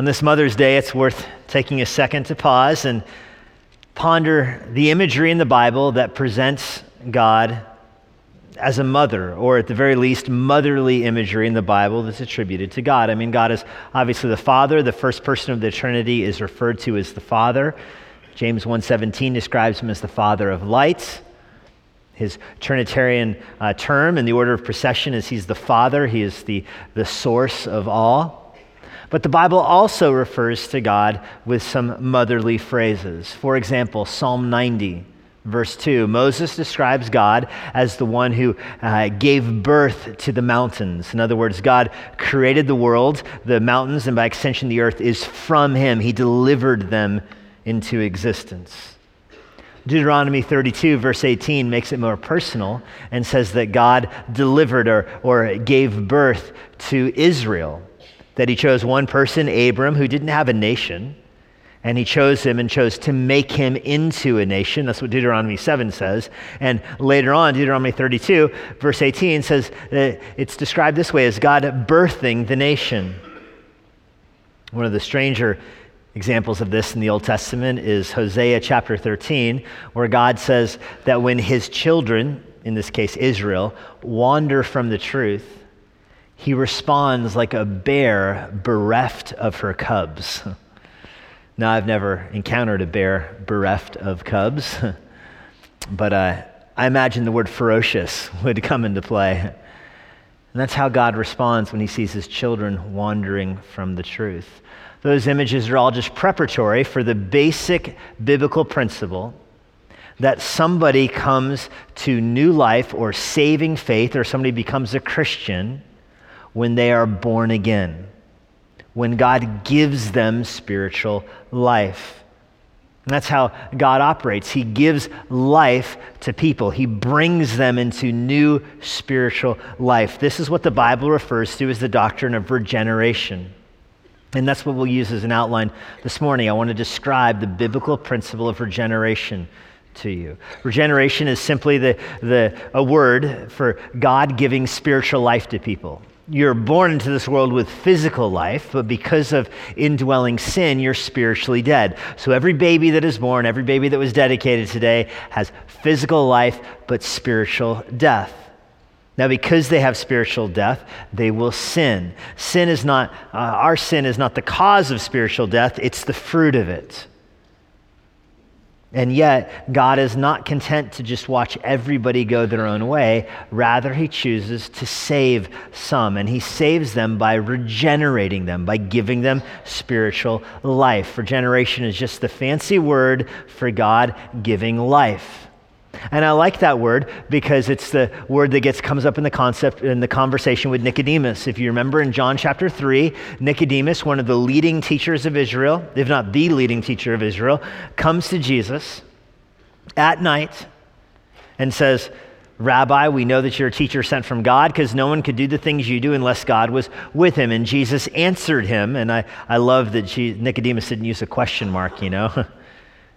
On this Mother's Day, it's worth taking a second to pause and ponder the imagery in the Bible that presents God as a mother, or at the very least, motherly imagery in the Bible that's attributed to God. I mean, God is obviously the Father. The first person of the Trinity is referred to as the Father. James 1:17 describes him as the Father of lights. His Trinitarian uh, term in the order of procession is he's the Father, he is the, the source of all. But the Bible also refers to God with some motherly phrases. For example, Psalm 90 Verse 2 Moses describes God as the one who uh, gave birth to the mountains. In other words, God created the world, the mountains, and by extension, the earth is from him. He delivered them into existence. Deuteronomy 32, verse 18, makes it more personal and says that God delivered or, or gave birth to Israel. That he chose one person, Abram, who didn't have a nation and he chose him and chose to make him into a nation. That's what Deuteronomy 7 says. And later on, Deuteronomy 32, verse 18 says that it's described this way as God birthing the nation. One of the stranger examples of this in the Old Testament is Hosea chapter 13, where God says that when his children, in this case Israel, wander from the truth, he responds like a bear bereft of her cubs. Now, I've never encountered a bear bereft of cubs, but uh, I imagine the word ferocious would come into play. And that's how God responds when he sees his children wandering from the truth. Those images are all just preparatory for the basic biblical principle that somebody comes to new life or saving faith, or somebody becomes a Christian when they are born again when God gives them spiritual life. And that's how God operates. He gives life to people, He brings them into new spiritual life. This is what the Bible refers to as the doctrine of regeneration. And that's what we'll use as an outline this morning. I want to describe the biblical principle of regeneration to you. Regeneration is simply the, the, a word for God giving spiritual life to people you're born into this world with physical life, but because of indwelling sin, you're spiritually dead. So every baby that is born, every baby that was dedicated today has physical life, but spiritual death. Now, because they have spiritual death, they will sin. Sin is not, uh, our sin is not the cause of spiritual death, it's the fruit of it. And yet, God is not content to just watch everybody go their own way. Rather, He chooses to save some, and He saves them by regenerating them, by giving them spiritual life. Regeneration is just the fancy word for God giving life. And I like that word because it's the word that gets comes up in the concept in the conversation with Nicodemus. If you remember in John chapter 3, Nicodemus, one of the leading teachers of Israel, if not the leading teacher of Israel, comes to Jesus at night and says, Rabbi, we know that you're a teacher sent from God because no one could do the things you do unless God was with him. And Jesus answered him. And I, I love that Nicodemus didn't use a question mark, you know.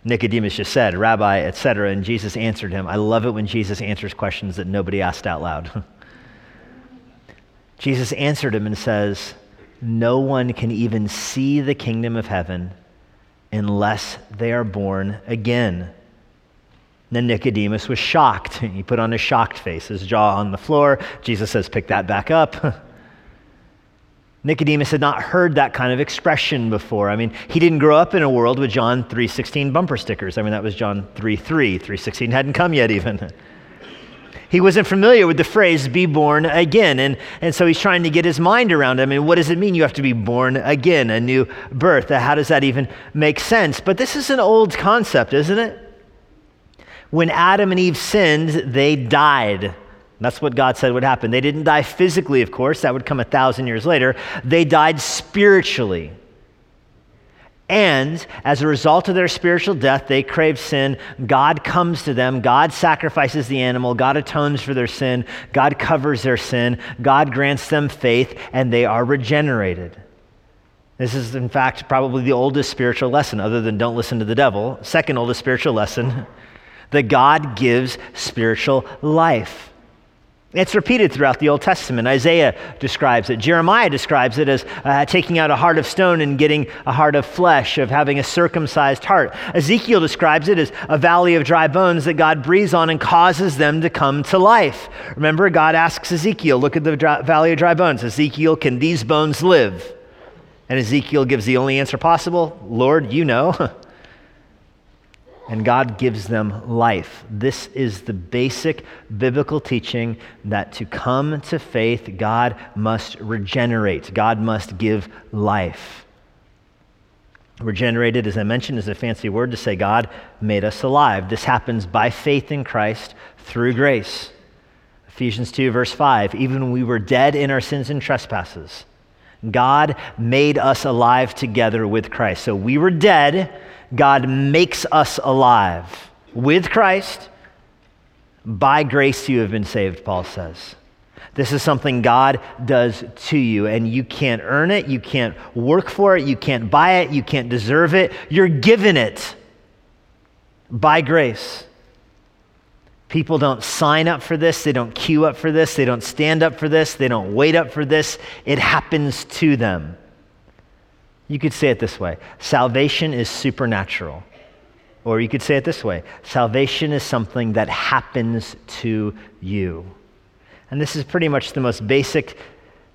Nicodemus just said, Rabbi, etc. And Jesus answered him. I love it when Jesus answers questions that nobody asked out loud. Jesus answered him and says, No one can even see the kingdom of heaven unless they are born again. then Nicodemus was shocked. He put on a shocked face, his jaw on the floor. Jesus says, Pick that back up. Nicodemus had not heard that kind of expression before. I mean, he didn't grow up in a world with John 3:16 bumper stickers. I mean, that was John 3:3. 3:16 hadn't come yet even. He wasn't familiar with the phrase be born again. And, and so he's trying to get his mind around it. I mean, what does it mean you have to be born again, a new birth? Uh, how does that even make sense? But this is an old concept, isn't it? When Adam and Eve sinned, they died. That's what God said would happen. They didn't die physically, of course, that would come a thousand years later. They died spiritually. And as a result of their spiritual death, they crave sin. God comes to them. God sacrifices the animal. God atones for their sin. God covers their sin. God grants them faith, and they are regenerated. This is, in fact, probably the oldest spiritual lesson, other than don't listen to the devil. Second oldest spiritual lesson that God gives spiritual life. It's repeated throughout the Old Testament. Isaiah describes it. Jeremiah describes it as uh, taking out a heart of stone and getting a heart of flesh, of having a circumcised heart. Ezekiel describes it as a valley of dry bones that God breathes on and causes them to come to life. Remember, God asks Ezekiel, Look at the dry, valley of dry bones. Ezekiel, can these bones live? And Ezekiel gives the only answer possible Lord, you know. and God gives them life. This is the basic biblical teaching that to come to faith, God must regenerate, God must give life. Regenerated, as I mentioned, is a fancy word to say God made us alive. This happens by faith in Christ through grace. Ephesians 2, verse 5 even when we were dead in our sins and trespasses, God made us alive together with Christ. So we were dead God makes us alive with Christ. By grace you have been saved, Paul says. This is something God does to you, and you can't earn it, you can't work for it, you can't buy it, you can't deserve it. You're given it by grace. People don't sign up for this, they don't queue up for this, they don't stand up for this, they don't wait up for this. It happens to them. You could say it this way salvation is supernatural. Or you could say it this way salvation is something that happens to you. And this is pretty much the most basic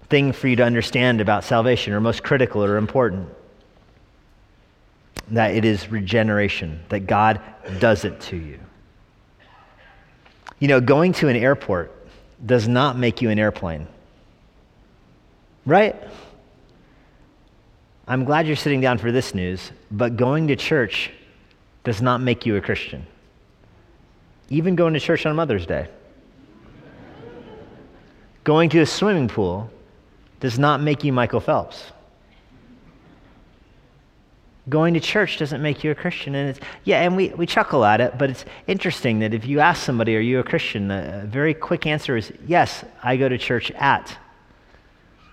thing for you to understand about salvation, or most critical or important. That it is regeneration, that God does it to you. You know, going to an airport does not make you an airplane, right? I'm glad you're sitting down for this news, but going to church does not make you a Christian. Even going to church on Mother's Day. Going to a swimming pool does not make you Michael Phelps. Going to church doesn't make you a Christian. And it's, yeah, and we, we chuckle at it, but it's interesting that if you ask somebody, Are you a Christian? the very quick answer is, Yes, I go to church at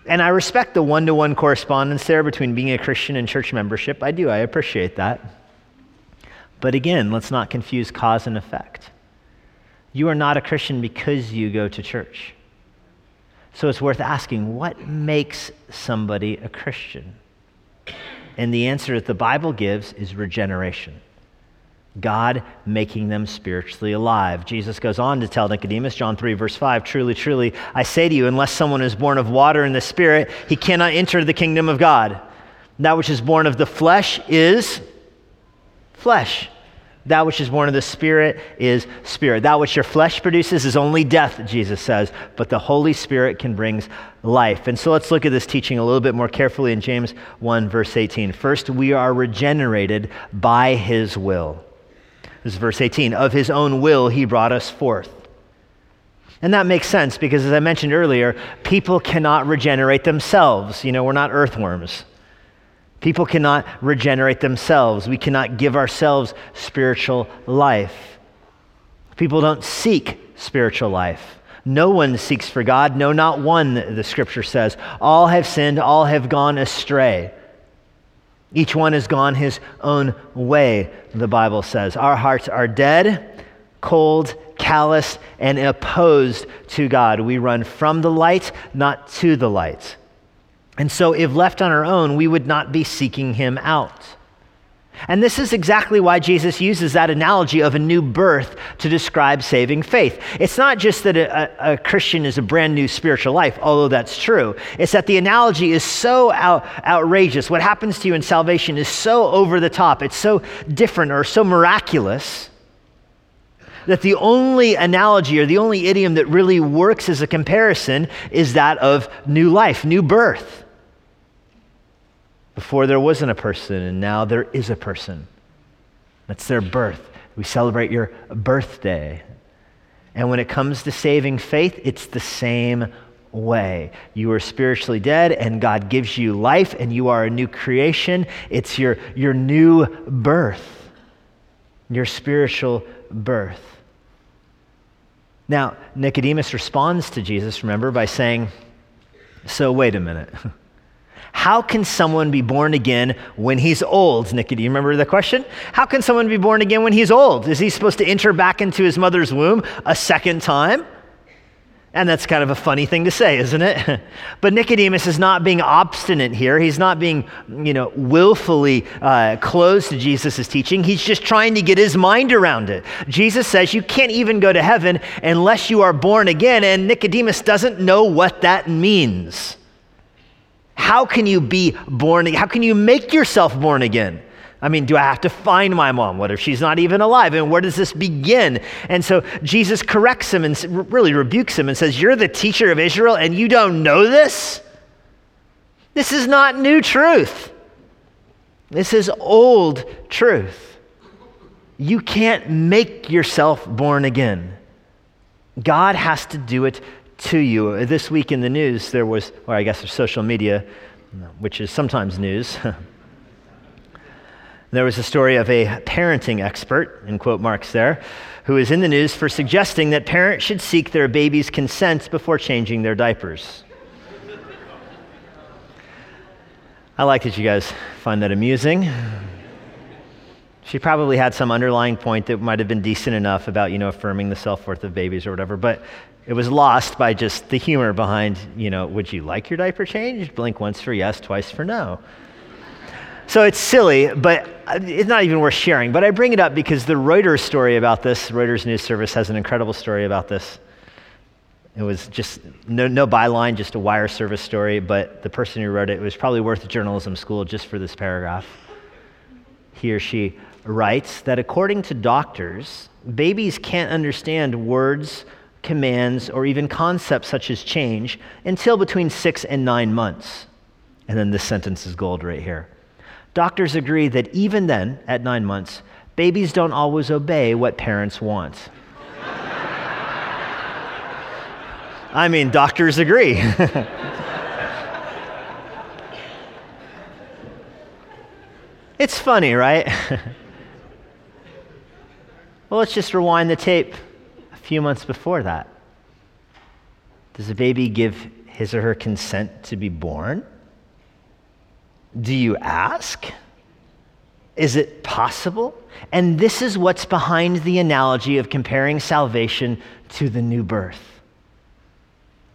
and I respect the one to one correspondence there between being a Christian and church membership. I do, I appreciate that. But again, let's not confuse cause and effect. You are not a Christian because you go to church. So it's worth asking what makes somebody a Christian? And the answer that the Bible gives is regeneration. God making them spiritually alive. Jesus goes on to tell Nicodemus, John 3, verse 5, Truly, truly, I say to you, unless someone is born of water and the Spirit, he cannot enter the kingdom of God. That which is born of the flesh is flesh. That which is born of the Spirit is spirit. That which your flesh produces is only death, Jesus says, but the Holy Spirit can bring life. And so let's look at this teaching a little bit more carefully in James 1, verse 18. First, we are regenerated by his will. This is verse 18. Of his own will, he brought us forth. And that makes sense because, as I mentioned earlier, people cannot regenerate themselves. You know, we're not earthworms. People cannot regenerate themselves. We cannot give ourselves spiritual life. People don't seek spiritual life. No one seeks for God, no, not one, the scripture says. All have sinned, all have gone astray. Each one has gone his own way, the Bible says. Our hearts are dead, cold, callous, and opposed to God. We run from the light, not to the light. And so, if left on our own, we would not be seeking him out. And this is exactly why Jesus uses that analogy of a new birth to describe saving faith. It's not just that a, a, Christian is a brand new spiritual life, although that's true. It's that the analogy is so out, outrageous. What happens to you in salvation is so over the top, it's so different or so miraculous that the only analogy or the only idiom that really works as a comparison is that of new life, new birth. Before there wasn't a person, and now there is a person. That's their birth. We celebrate your birthday. And when it comes to saving faith, it's the same way. You are spiritually dead, and God gives you life, and you are a new creation. It's your, your new birth, your spiritual birth. Now, Nicodemus responds to Jesus, remember, by saying, So, wait a minute. How can someone be born again when he's old? Nikki, do you remember the question? How can someone be born again when he's old? Is he supposed to enter back into his mother's womb a second time? And that's kind of a funny thing to say, isn't it? but Nicodemus is not being obstinate here. He's not being, you know, willfully uh, closed to Jesus' teaching. He's just trying to get his mind around it. Jesus says you can't even go to heaven unless you are born again, and Nicodemus doesn't know what that means. How can you be born? Again? How can you make yourself born again? I mean, do I have to find my mom? What if she's not even alive? And where does this begin? And so Jesus corrects him and really rebukes him and says, You're the teacher of Israel and you don't know this? This is not new truth. This is old truth. You can't make yourself born again. God has to do it to you. Uh, this week in the news, there was, or I guess social media, which is sometimes news. There was a story of a parenting expert, in quote marks there, who is in the news for suggesting that parents should seek their baby's consent before changing their diapers. I like that you guys find that amusing. She probably had some underlying point that might have been decent enough about, you know, affirming the self-worth of babies or whatever, but it was lost by just the humor behind, you know, would you like your diaper changed? Blink once for yes, twice for no. So it's silly, but it's not even worth sharing. But I bring it up because the Reuters story about this, Reuters news service has an incredible story about this. It was just no, no byline, just a wire service story, but the person who wrote it, it was probably worth journalism school just for this paragraph. He or she writes that according to doctors, babies can't understand words, commands, or even concepts such as change until between six and nine months. And then this sentence is gold right here. Doctors agree that even then, at nine months, babies don't always obey what parents want. I mean, doctors agree. it's funny, right? well, let's just rewind the tape few months before that. Does a baby give his or her consent to be born? Do you ask? Is it possible? And this is what's behind the analogy of comparing salvation to the new birth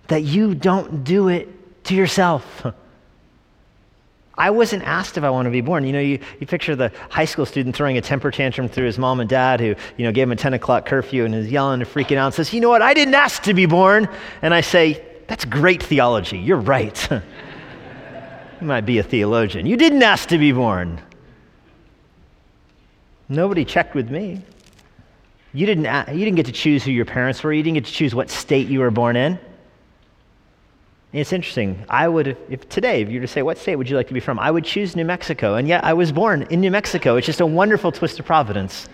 that you don't do it to yourself. I wasn't asked if I want to be born. You know, you, you picture the high school student throwing a temper tantrum through his mom and dad who, you know, gave him a 10 o'clock curfew and is yelling and freaking out and says, you know what, I didn't ask to be born. And I say, that's great theology. You're right. You might be a theologian. You didn't ask to be born. Nobody checked with me. You didn't, you didn't get to choose who your parents were. You didn't get to choose what state you were born in. And it's interesting. I would, if today, if you were to say, what state would you like to be from? I would choose New Mexico. And yet I was born in New Mexico. It's just a wonderful twist of providence.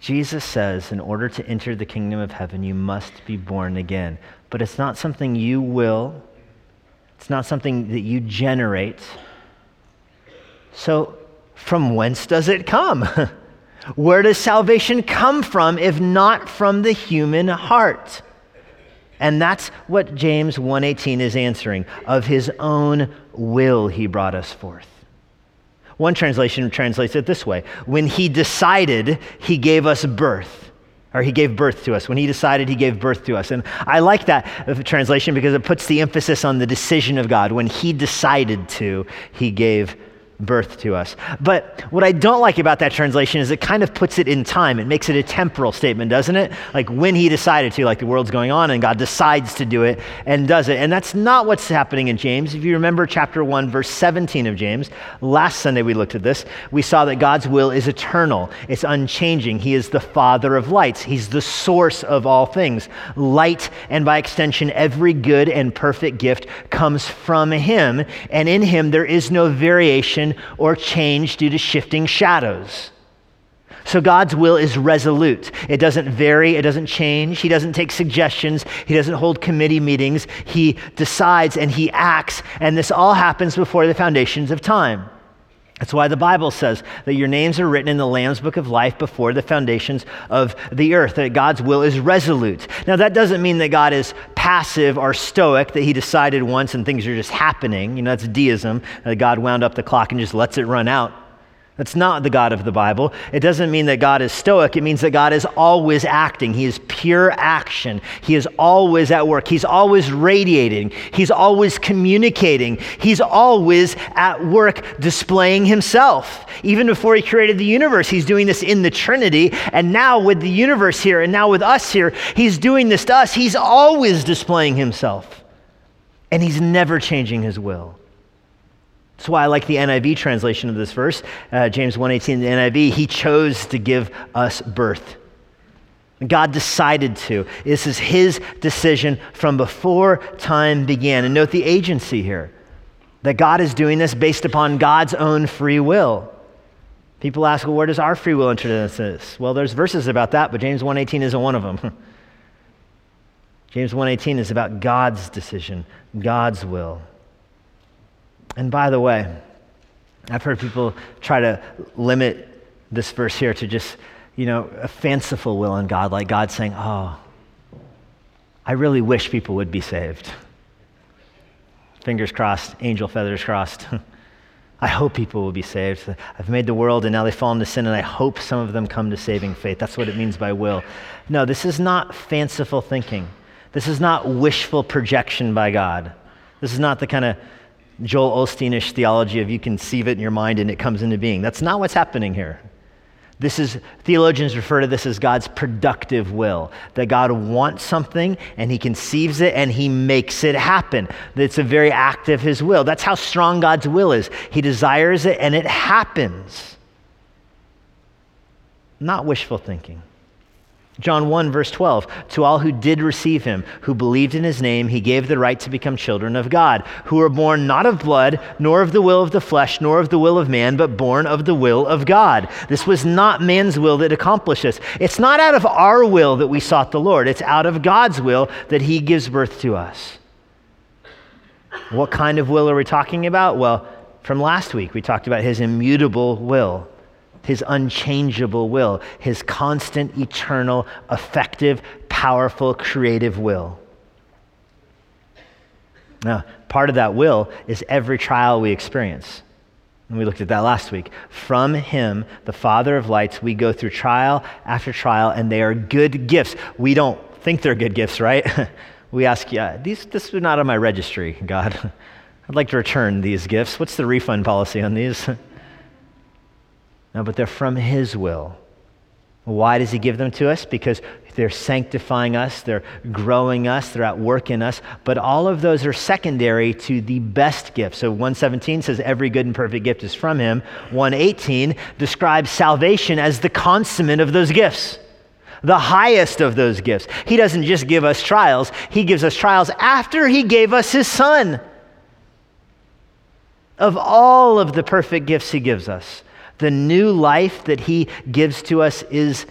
Jesus says, in order to enter the kingdom of heaven, you must be born again. But it's not something you will, it's not something that you generate. So, from whence does it come? Where does salvation come from if not from the human heart? And that's what James 1:18 is answering. Of his own will he brought us forth. One translation translates it this way When he decided, he gave us birth. Or he gave birth to us. When he decided, he gave birth to us. And I like that translation because it puts the emphasis on the decision of God. When he decided to, he gave birth to us. But what I don't like about that translation is it kind of puts it in time. It makes it a temporal statement, doesn't it? Like when he decided to, like the world's going on and God decides to do it and does it. And that's not what's happening in James. If you remember chapter 1, verse 17 of James, last Sunday we looked at this. We saw that God's will is eternal, it's unchanging. He is the Father of lights, He's the source of all things. Light, and by extension, every good and perfect gift comes from Him. And in Him there is no variation or change due to shifting shadows. So God's will is resolute. It doesn't vary, it doesn't change. He doesn't take suggestions, He doesn't hold committee meetings. He decides and He acts, and this all happens before the foundations of time. That's why the Bible says that your names are written in the Lamb's book of life before the foundations of the earth, that God's will is resolute. Now, that doesn't mean that God is passive or stoic, that he decided once and things are just happening. You know, that's deism, that God wound up the clock and just lets it run out. That's not the God of the Bible. It doesn't mean that God is stoic. It means that God is always acting. He is pure action. He is always at work. He's always radiating. He's always communicating. He's always at work displaying himself. Even before he created the universe, he's doing this in the Trinity. And now with the universe here and now with us here, he's doing this to us. He's always displaying himself. And he's never changing his will. That's why I like the NIV translation of this verse, uh, James 1:18, the NIV. He chose to give us birth. God decided to. This is his decision from before time began. And note the agency here that God is doing this based upon God's own free will. People ask, well, where does our free will enter into this? Well, there's verses about that, but James 1:18 isn't one of them. James 1:18 is about God's decision, God's will. And by the way, I've heard people try to limit this verse here to just, you know, a fanciful will in God, like God saying, Oh, I really wish people would be saved. Fingers crossed, angel feathers crossed. I hope people will be saved. I've made the world and now they fall into sin, and I hope some of them come to saving faith. That's what it means by will. No, this is not fanciful thinking. This is not wishful projection by God. This is not the kind of Joel Osteenish theology of you conceive it in your mind and it comes into being. That's not what's happening here. This is, theologians refer to this as God's productive will, that God wants something and he conceives it and he makes it happen. It's a very active his will. That's how strong God's will is. He desires it and it happens. Not wishful thinking. John 1, verse 12, to all who did receive him, who believed in his name, he gave the right to become children of God, who were born not of blood, nor of the will of the flesh, nor of the will of man, but born of the will of God. This was not man's will that accomplished this. It's not out of our will that we sought the Lord, it's out of God's will that he gives birth to us. What kind of will are we talking about? Well, from last week, we talked about his immutable will his unchangeable will, his constant, eternal, effective, powerful, creative will. Now, part of that will is every trial we experience. And we looked at that last week. From him, the Father of lights, we go through trial after trial, and they are good gifts. We don't think they're good gifts, right? we ask, yeah, these, this is not on my registry, God. I'd like to return these gifts. What's the refund policy on these? No, but they're from His will. Why does He give them to us? Because they're sanctifying us, they're growing us, they're at work in us. But all of those are secondary to the best gift. So 117 says every good and perfect gift is from Him. 118 describes salvation as the consummate of those gifts the highest of those gifts. He doesn't just give us trials, He gives us trials after He gave us His Son. Of all of the perfect gifts He gives us, the new life that He gives to us is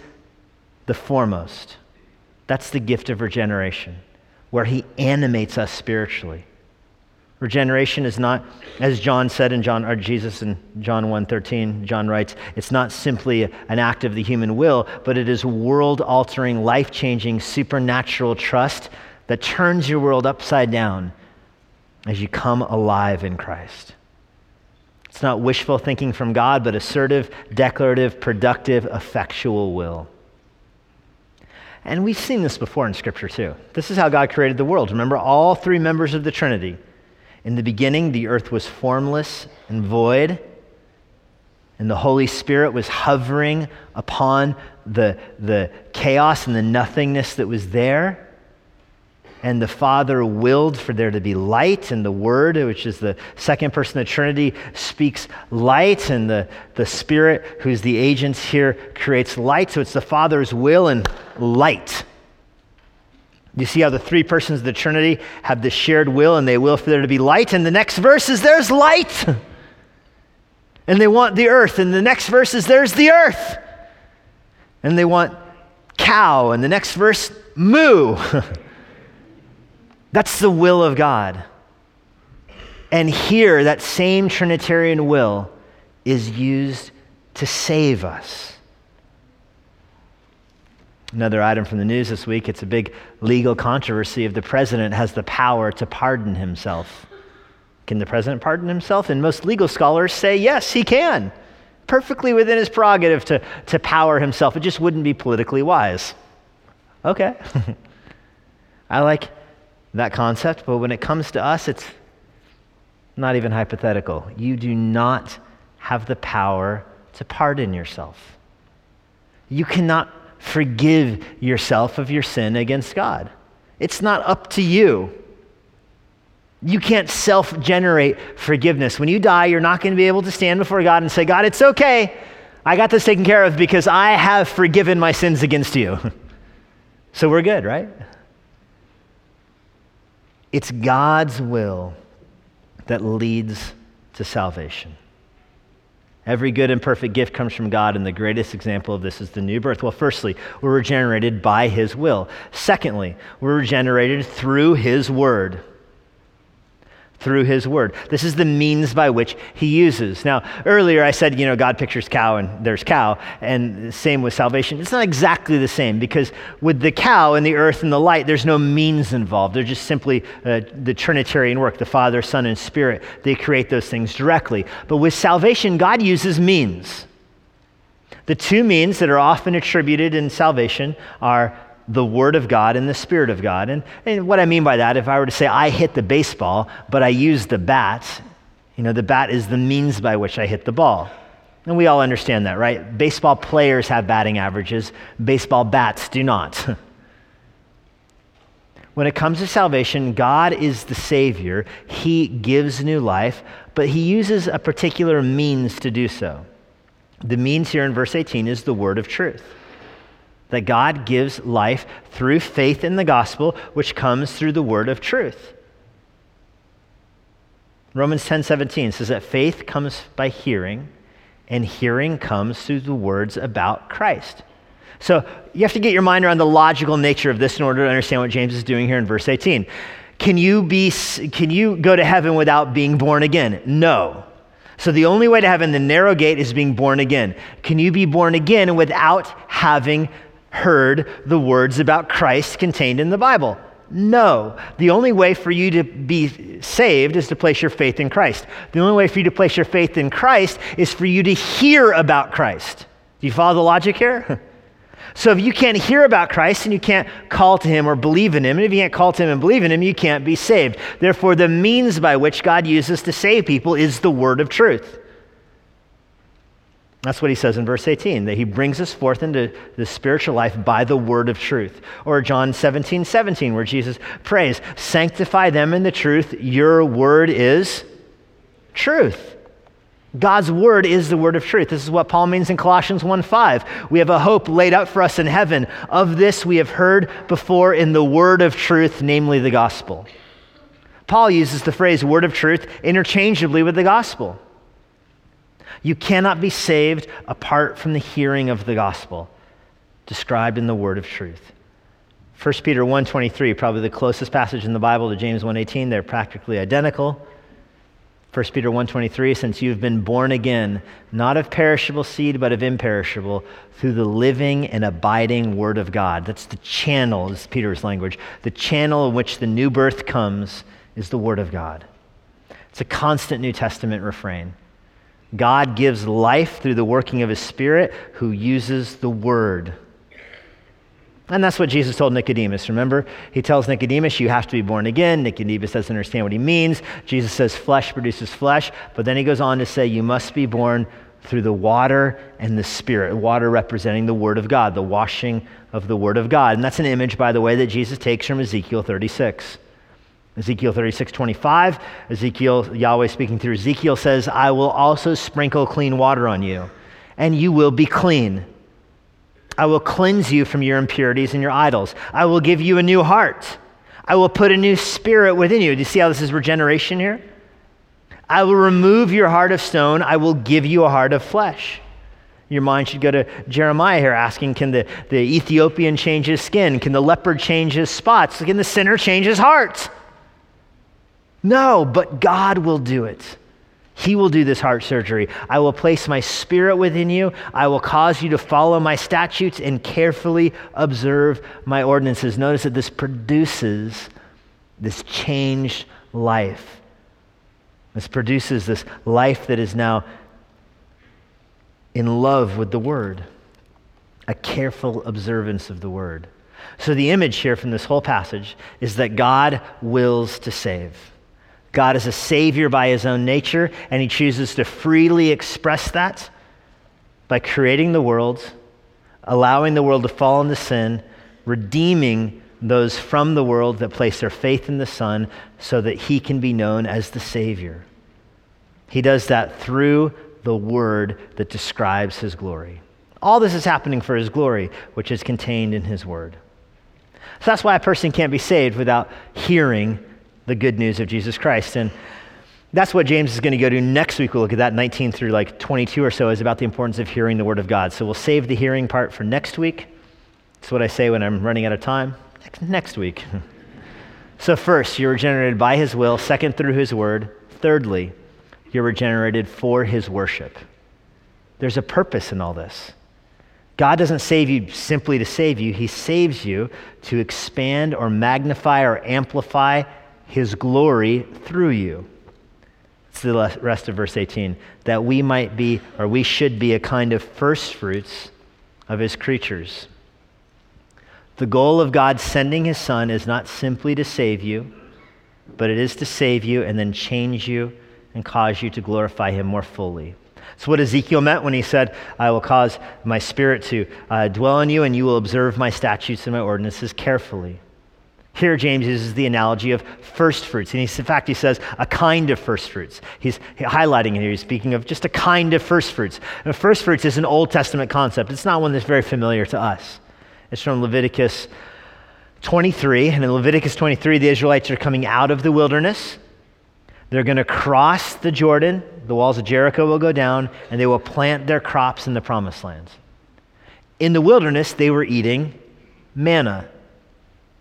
the foremost. That's the gift of regeneration, where He animates us spiritually. Regeneration is not, as John said in John, or Jesus in John 1.13, John writes, it's not simply an act of the human will, but it is world-altering, life-changing, supernatural trust that turns your world upside down as you come alive in Christ. It's not wishful thinking from God, but assertive, declarative, productive, effectual will. And we've seen this before in Scripture too. This is how God created the world. Remember, all three members of the Trinity. In the beginning, the earth was formless and void, and the Holy Spirit was hovering upon the, the chaos and the nothingness that was there and the Father willed for there to be light, and the Word, which is the second person of the Trinity, speaks light, and the, the Spirit, who's the agent here, creates light. So it's the Father's will and light. You see how the three persons of the Trinity have this shared will, and they will for there to be light. And the next verse is there's light. And they want the earth. And the next verse is there's the earth. And they want cow. And the next verse, moo. That's the will of God. And here, that same Trinitarian will is used to save us. Another item from the news this week it's a big legal controversy if the president has the power to pardon himself. Can the president pardon himself? And most legal scholars say yes, he can. Perfectly within his prerogative to, to power himself. It just wouldn't be politically wise. Okay. I like that concept, but when it comes to us, it's not even hypothetical. You do not have the power to pardon yourself. You cannot forgive yourself of your sin against God. It's not up to you. You can't self generate forgiveness. When you die, you're not going to be able to stand before God and say, God, it's okay. I got this taken care of because I have forgiven my sins against you. so we're good, right? It's God's will that leads to salvation. Every good and perfect gift comes from God, and the greatest example of this is the new birth. Well, firstly, we're regenerated by His will. Secondly, we're regenerated through His word through his word. This is the means by which he uses. Now, earlier I said, you know, God pictures cow and there's cow, and same with salvation. It's not exactly the same because with the cow and the earth and the light, there's no means involved. They're just simply uh, the Trinitarian work the Father, Son, and Spirit. They create those things directly. But with salvation, God uses means. The two means that are often attributed in salvation are the Word of God and the Spirit of God. And, and what I mean by that, if I were to say I hit the baseball, but I use the bat, you know, the bat is the means by which I hit the ball. And we all understand that, right? Baseball players have batting averages, baseball bats do not. when it comes to salvation, God is the Savior. He gives new life, but He uses a particular means to do so. The means here in verse 18 is the word of truth that God gives life through faith in the gospel, which comes through the word of truth. Romans 10 17 says that faith comes by hearing, and hearing comes through the words about Christ. So you have to get your mind around the logical nature of this in order to understand what James is doing here in verse 18. Can you, be, can you go to heaven without being born again? No. So the only way to heaven, the narrow gate, is being born again. Can you be born again without having heard the words about Christ contained in the Bible? No. The only way for you to be saved is to place your faith in Christ. The only way for you to place your faith in Christ is for you to hear about Christ. Do you follow the logic here? So if you can't hear about Christ and you can't call to him or believe in him, and if you can't call to him and believe in him, you can't be saved. Therefore, the means by which God uses to save people is the word of truth. That's what he says in verse 18, that he brings us forth into the spiritual life by the word of truth. Or John 17, 17, where Jesus prays, Sanctify them in the truth. Your word is truth. God's word is the word of truth. This is what Paul means in Colossians 1 5. We have a hope laid up for us in heaven. Of this we have heard before in the word of truth, namely the gospel. Paul uses the phrase word of truth interchangeably with the gospel. You cannot be saved apart from the hearing of the gospel described in the word of truth. 1 Peter 1:23, probably the closest passage in the Bible to James 1:18, they're practically identical. 1 Peter 1:23 since you've been born again not of perishable seed but of imperishable through the living and abiding word of God. That's the channel is Peter's language. The channel in which the new birth comes is the word of God. It's a constant New Testament refrain God gives life through the working of his Spirit who uses the Word. And that's what Jesus told Nicodemus. Remember, he tells Nicodemus, You have to be born again. Nicodemus doesn't understand what he means. Jesus says, Flesh produces flesh. But then he goes on to say, You must be born through the water and the Spirit. Water representing the Word of God, the washing of the Word of God. And that's an image, by the way, that Jesus takes from Ezekiel 36. Ezekiel 36, 25, Ezekiel, Yahweh speaking through Ezekiel says, I will also sprinkle clean water on you, and you will be clean. I will cleanse you from your impurities and your idols. I will give you a new heart. I will put a new spirit within you. Do you see how this is regeneration here? I will remove your heart of stone. I will give you a heart of flesh. Your mind should go to Jeremiah here asking Can the, the Ethiopian change his skin? Can the leopard change his spots? Can the sinner change his heart? No, but God will do it. He will do this heart surgery. I will place my spirit within you. I will cause you to follow my statutes and carefully observe my ordinances. Notice that this produces this changed life. This produces this life that is now in love with the word, a careful observance of the word. So, the image here from this whole passage is that God wills to save. God is a savior by his own nature, and he chooses to freely express that by creating the world, allowing the world to fall into sin, redeeming those from the world that place their faith in the Son so that he can be known as the Savior. He does that through the word that describes his glory. All this is happening for his glory, which is contained in his word. So that's why a person can't be saved without hearing the good news of Jesus Christ. And that's what James is going to go to next week. We'll look at that 19 through like 22 or so is about the importance of hearing the word of God. So we'll save the hearing part for next week. That's what I say when I'm running out of time. Next week. so, first, you're regenerated by his will. Second, through his word. Thirdly, you're regenerated for his worship. There's a purpose in all this. God doesn't save you simply to save you, He saves you to expand or magnify or amplify His glory through you. It's the rest of verse 18 that we might be, or we should be, a kind of first fruits of His creatures. The goal of God sending His Son is not simply to save you, but it is to save you and then change you and cause you to glorify him more fully. That's what Ezekiel meant when he said, I will cause my spirit to uh, dwell in you, and you will observe my statutes and my ordinances carefully. Here, James uses the analogy of first fruits. And in fact, he says a kind of first fruits. He's highlighting it here. He's speaking of just a kind of first fruits. And first fruits is an Old Testament concept, it's not one that's very familiar to us. It's from Leviticus 23. And in Leviticus 23, the Israelites are coming out of the wilderness. They're going to cross the Jordan, the walls of Jericho will go down, and they will plant their crops in the promised lands. In the wilderness, they were eating manna.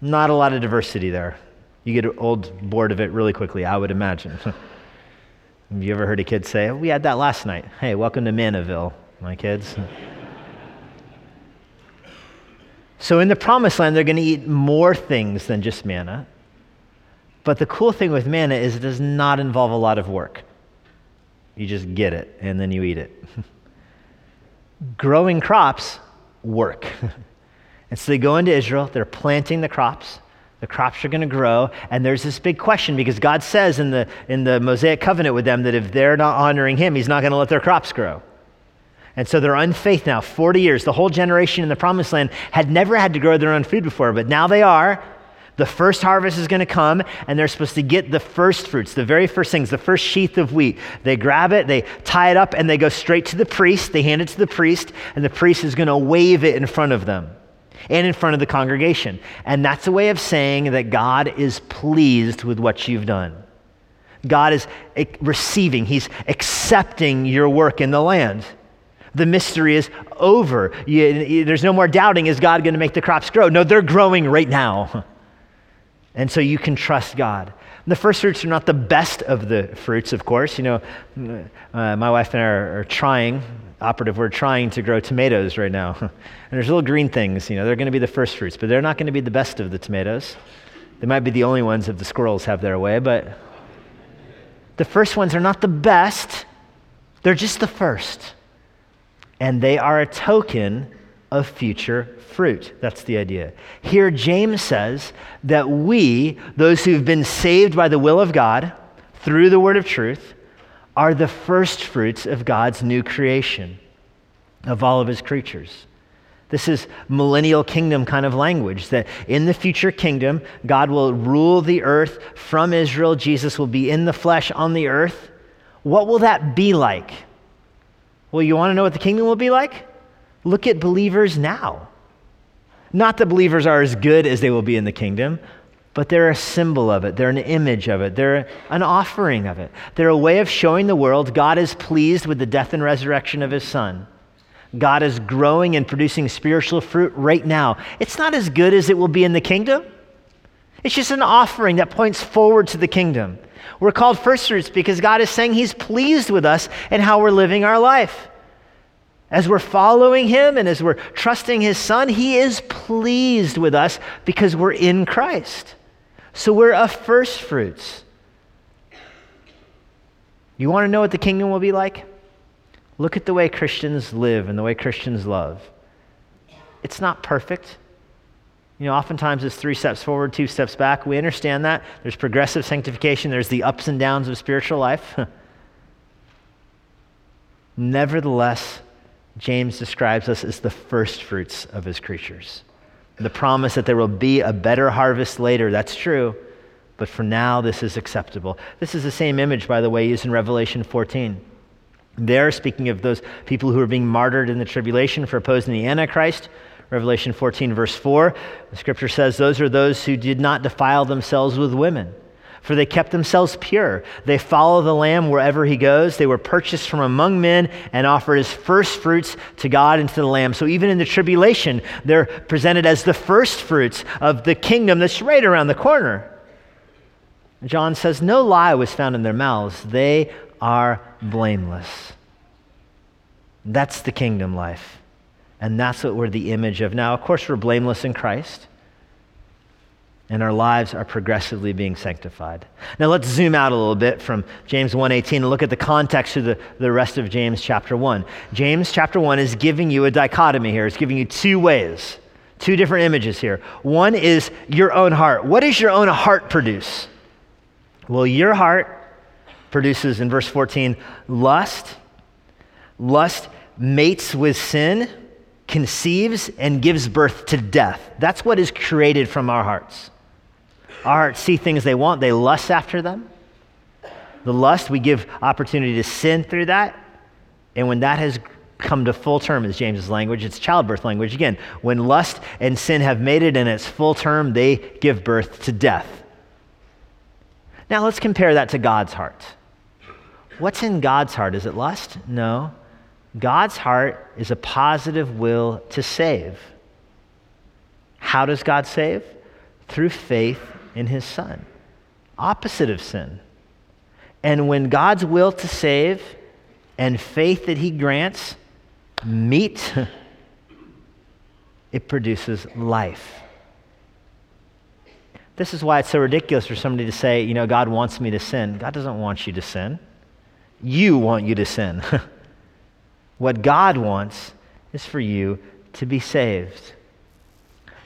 Not a lot of diversity there. You get old bored of it really quickly, I would imagine. Have you ever heard a kid say, We had that last night? Hey, welcome to Manaville, my kids. so in the promised land, they're going to eat more things than just manna. But the cool thing with manna is it does not involve a lot of work. You just get it and then you eat it. Growing crops work. and so they go into Israel, they're planting the crops. The crops are going to grow, and there's this big question because God says in the, in the Mosaic covenant with them that if they're not honoring Him, He's not going to let their crops grow. And so they're unfaith now, 40 years. The whole generation in the promised land had never had to grow their own food before, but now they are. The first harvest is going to come, and they're supposed to get the first fruits, the very first things, the first sheath of wheat. They grab it, they tie it up, and they go straight to the priest. They hand it to the priest, and the priest is going to wave it in front of them and in front of the congregation. And that's a way of saying that God is pleased with what you've done. God is receiving, He's accepting your work in the land. The mystery is over. You, there's no more doubting is God going to make the crops grow? No, they're growing right now. And so you can trust God. The first fruits are not the best of the fruits, of course. You know, uh, my wife and I are, are, trying, operative, we're trying to grow tomatoes right now. and there's little green things, you know, they're going to be the first fruits, but they're not going to be the best of the tomatoes. They might be the only ones if the squirrels have their way, but the first ones are not the best, they're just the first. And they are a token of future fruit. That's the idea. Here, James says that we, those who've been saved by the will of God through the word of truth, are the first fruits of God's new creation, of all of his creatures. This is millennial kingdom kind of language that in the future kingdom, God will rule the earth from Israel. Jesus will be in the flesh on the earth. What will that be like? Well, you want to know what the kingdom will be like? Look at believers now. Not that believers are as good as they will be in the kingdom, but they're a symbol of it. They're an image of it. They're an offering of it. They're a way of showing the world God is pleased with the death and resurrection of his son. God is growing and producing spiritual fruit right now. It's not as good as it will be in the kingdom. It's just an offering that points forward to the kingdom. We're called first fruits because God is saying he's pleased with us and how we're living our life. As we're following him and as we're trusting his son, he is pleased with us because we're in Christ. So we're a first fruits. You want to know what the kingdom will be like? Look at the way Christians live and the way Christians love. It's not perfect. You know, oftentimes it's three steps forward, two steps back. We understand that. There's progressive sanctification, there's the ups and downs of spiritual life. Nevertheless, James describes us as the first fruits of his creatures. The promise that there will be a better harvest later, that's true, but for now, this is acceptable. This is the same image, by the way, used in Revelation 14. There, speaking of those people who are being martyred in the tribulation for opposing the Antichrist, Revelation 14, verse 4, the scripture says, Those are those who did not defile themselves with women, for they kept themselves pure. They follow the Lamb wherever he goes. They were purchased from among men and offered as first fruits to God and to the Lamb. So even in the tribulation, they're presented as the first fruits of the kingdom that's right around the corner. John says, No lie was found in their mouths. They are blameless. That's the kingdom life. And that's what we're the image of. Now, of course, we're blameless in Christ, and our lives are progressively being sanctified. Now, let's zoom out a little bit from James 1:18 and look at the context of the, the rest of James chapter 1. James chapter 1 is giving you a dichotomy here. It's giving you two ways, two different images here. One is your own heart. What does your own heart produce? Well, your heart produces in verse 14 lust. Lust mates with sin conceives and gives birth to death. That's what is created from our hearts. Our hearts see things they want, they lust after them. The lust, we give opportunity to sin through that. And when that has come to full term, is James's language, it's childbirth language. Again, when lust and sin have made it in its full term, they give birth to death. Now let's compare that to God's heart. What's in God's heart? Is it lust? No. God's heart is a positive will to save. How does God save? Through faith in his Son, opposite of sin. And when God's will to save and faith that he grants meet, it produces life. This is why it's so ridiculous for somebody to say, you know, God wants me to sin. God doesn't want you to sin. You want you to sin. What God wants is for you to be saved.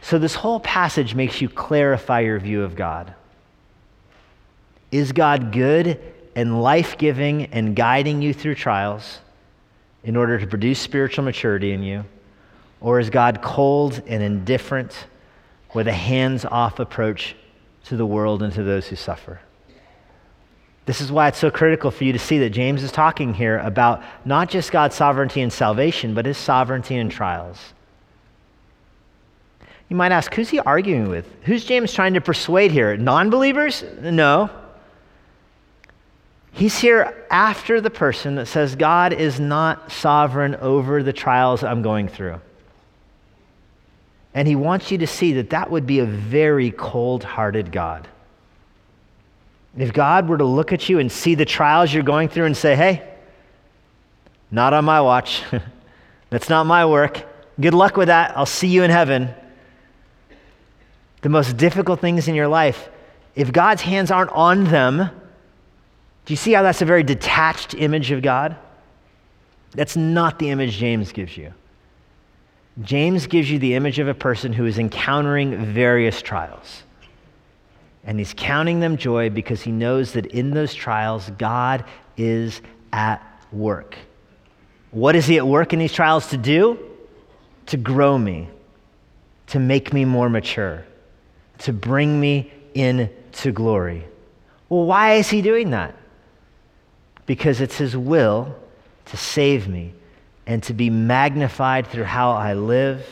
So, this whole passage makes you clarify your view of God. Is God good and life giving and guiding you through trials in order to produce spiritual maturity in you? Or is God cold and indifferent with a hands off approach to the world and to those who suffer? This is why it's so critical for you to see that James is talking here about not just God's sovereignty and salvation, but his sovereignty in trials. You might ask, who's he arguing with? Who's James trying to persuade here? Non believers? No. He's here after the person that says, God is not sovereign over the trials I'm going through. And he wants you to see that that would be a very cold hearted God. If God were to look at you and see the trials you're going through and say, hey, not on my watch, that's not my work, good luck with that, I'll see you in heaven. The most difficult things in your life, if God's hands aren't on them, do you see how that's a very detached image of God? That's not the image James gives you. James gives you the image of a person who is encountering various trials. And he's counting them joy because he knows that in those trials, God is at work. What is he at work in these trials to do? To grow me, to make me more mature, to bring me into glory. Well, why is he doing that? Because it's his will to save me and to be magnified through how I live.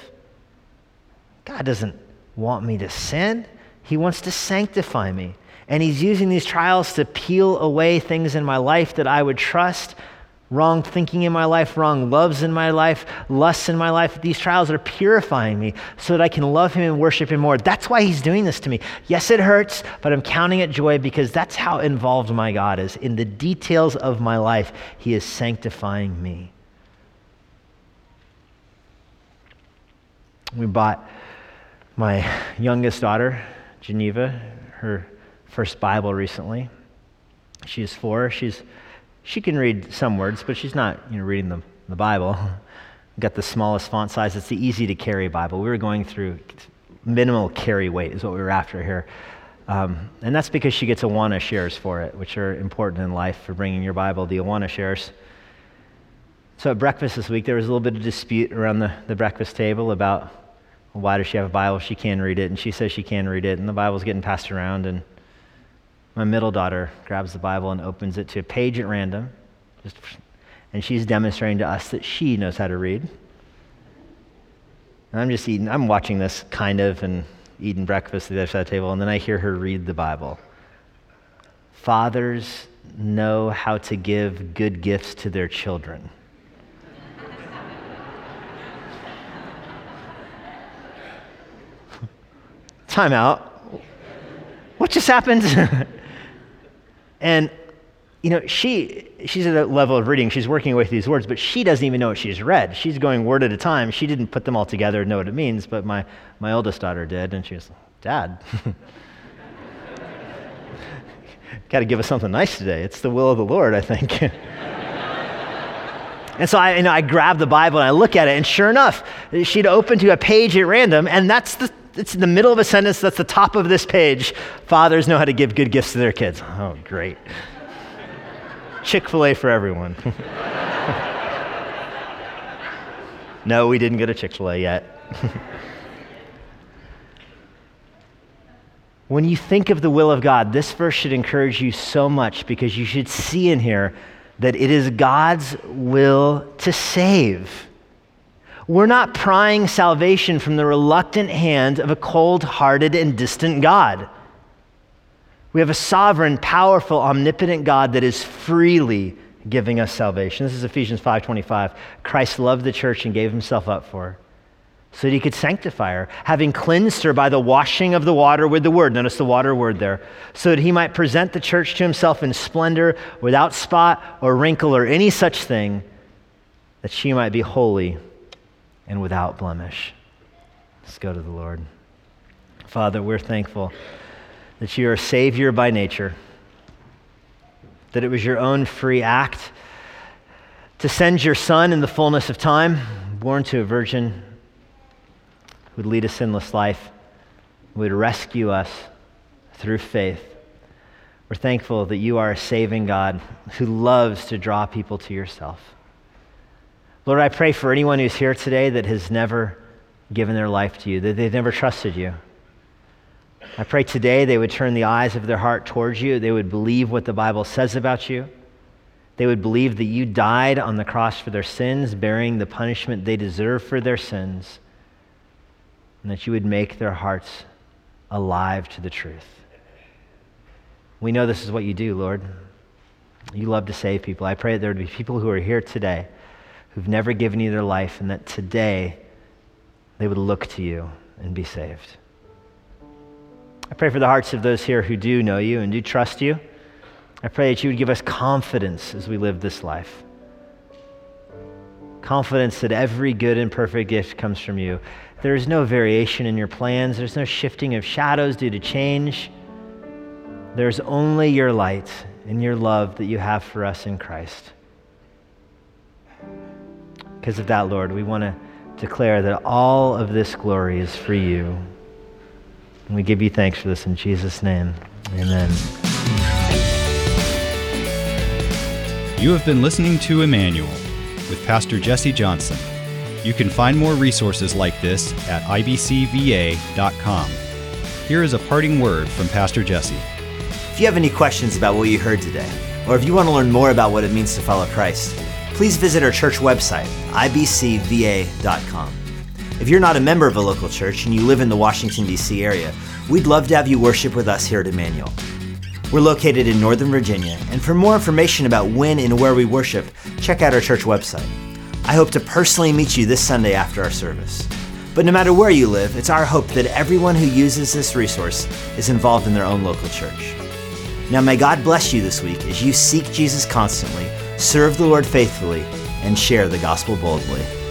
God doesn't want me to sin. He wants to sanctify me. And He's using these trials to peel away things in my life that I would trust wrong thinking in my life, wrong loves in my life, lusts in my life. These trials are purifying me so that I can love Him and worship Him more. That's why He's doing this to me. Yes, it hurts, but I'm counting it joy because that's how involved my God is. In the details of my life, He is sanctifying me. We bought my youngest daughter Geneva, her first Bible recently. She is four. She's, she can read some words, but she's not you know, reading them the Bible. Got the smallest font size. It's the easy to carry Bible. We were going through minimal carry weight, is what we were after here. Um, and that's because she gets Awana shares for it, which are important in life for bringing your Bible, the Awana shares. So at breakfast this week, there was a little bit of dispute around the, the breakfast table about why does she have a Bible? She can read it, and she says she can read it, and the Bible's getting passed around. And my middle daughter grabs the Bible and opens it to a page at random, just, and she's demonstrating to us that she knows how to read. And I'm just eating, I'm watching this kind of and eating breakfast at the other side of the table, and then I hear her read the Bible. Fathers know how to give good gifts to their children. Time out. What just happened? and you know, she she's at a level of reading, she's working with these words, but she doesn't even know what she's read. She's going word at a time. She didn't put them all together and know what it means, but my, my oldest daughter did, and she was, Dad, got to give us something nice today. It's the will of the Lord, I think. and so I, you know, I grab the Bible and I look at it, and sure enough, she'd open to a page at random, and that's the it's in the middle of a sentence that's the top of this page. Fathers know how to give good gifts to their kids. Oh, great. Chick fil A for everyone. no, we didn't go to Chick fil A yet. when you think of the will of God, this verse should encourage you so much because you should see in here that it is God's will to save. We're not prying salvation from the reluctant hand of a cold hearted and distant God. We have a sovereign, powerful, omnipotent God that is freely giving us salvation. This is Ephesians 5:25. Christ loved the church and gave himself up for her so that he could sanctify her, having cleansed her by the washing of the water with the word. Notice the water word there. So that he might present the church to himself in splendor, without spot or wrinkle or any such thing, that she might be holy and without blemish. Let's go to the Lord. Father, we're thankful that you are a Savior by nature, that it was your own free act to send your Son in the fullness of time, born to a virgin, who would lead a sinless life, would rescue us through faith. We're thankful that you are a saving God who loves to draw people to yourself. Lord, I pray for anyone who's here today that has never given their life to you, that they've never trusted you. I pray today they would turn the eyes of their heart towards you. They would believe what the Bible says about you. They would believe that you died on the cross for their sins, bearing the punishment they deserve for their sins, and that you would make their hearts alive to the truth. We know this is what you do, Lord. You love to save people. I pray that there would be people who are here today who've never given you their life, and that today they would look to you and be saved. I pray for the hearts of those here who do know you and do trust you. I pray that you would give us confidence as we live this life. Confidence that every good and perfect gift comes from you. There is no variation in your plans, there's no shifting of shadows due to change. There's only your light and your love that you have for us in Christ. Because of that, Lord, we want to declare that all of this glory is for you. And we give you thanks for this in Jesus' name. Amen. You have been listening to Immanuel with Pastor Jesse Johnson. You can find more resources like this at ibcva.com. Here is a parting word from Pastor Jesse. If you have any questions about what you heard today, or if you want to learn more about what it means to follow Christ, please visit our church website, ibcva.com. If you're not a member of a local church and you live in the Washington, D.C. area, we'd love to have you worship with us here at Immanuel. We're located in Northern Virginia, and for more information about when and where we worship, check out our church website. I hope to personally meet you this Sunday after our service. But no matter where you live, it's our hope that everyone who uses this resource is involved in their own local church. Now, may God bless you this week as you seek Jesus constantly, serve the Lord faithfully, and share the gospel boldly.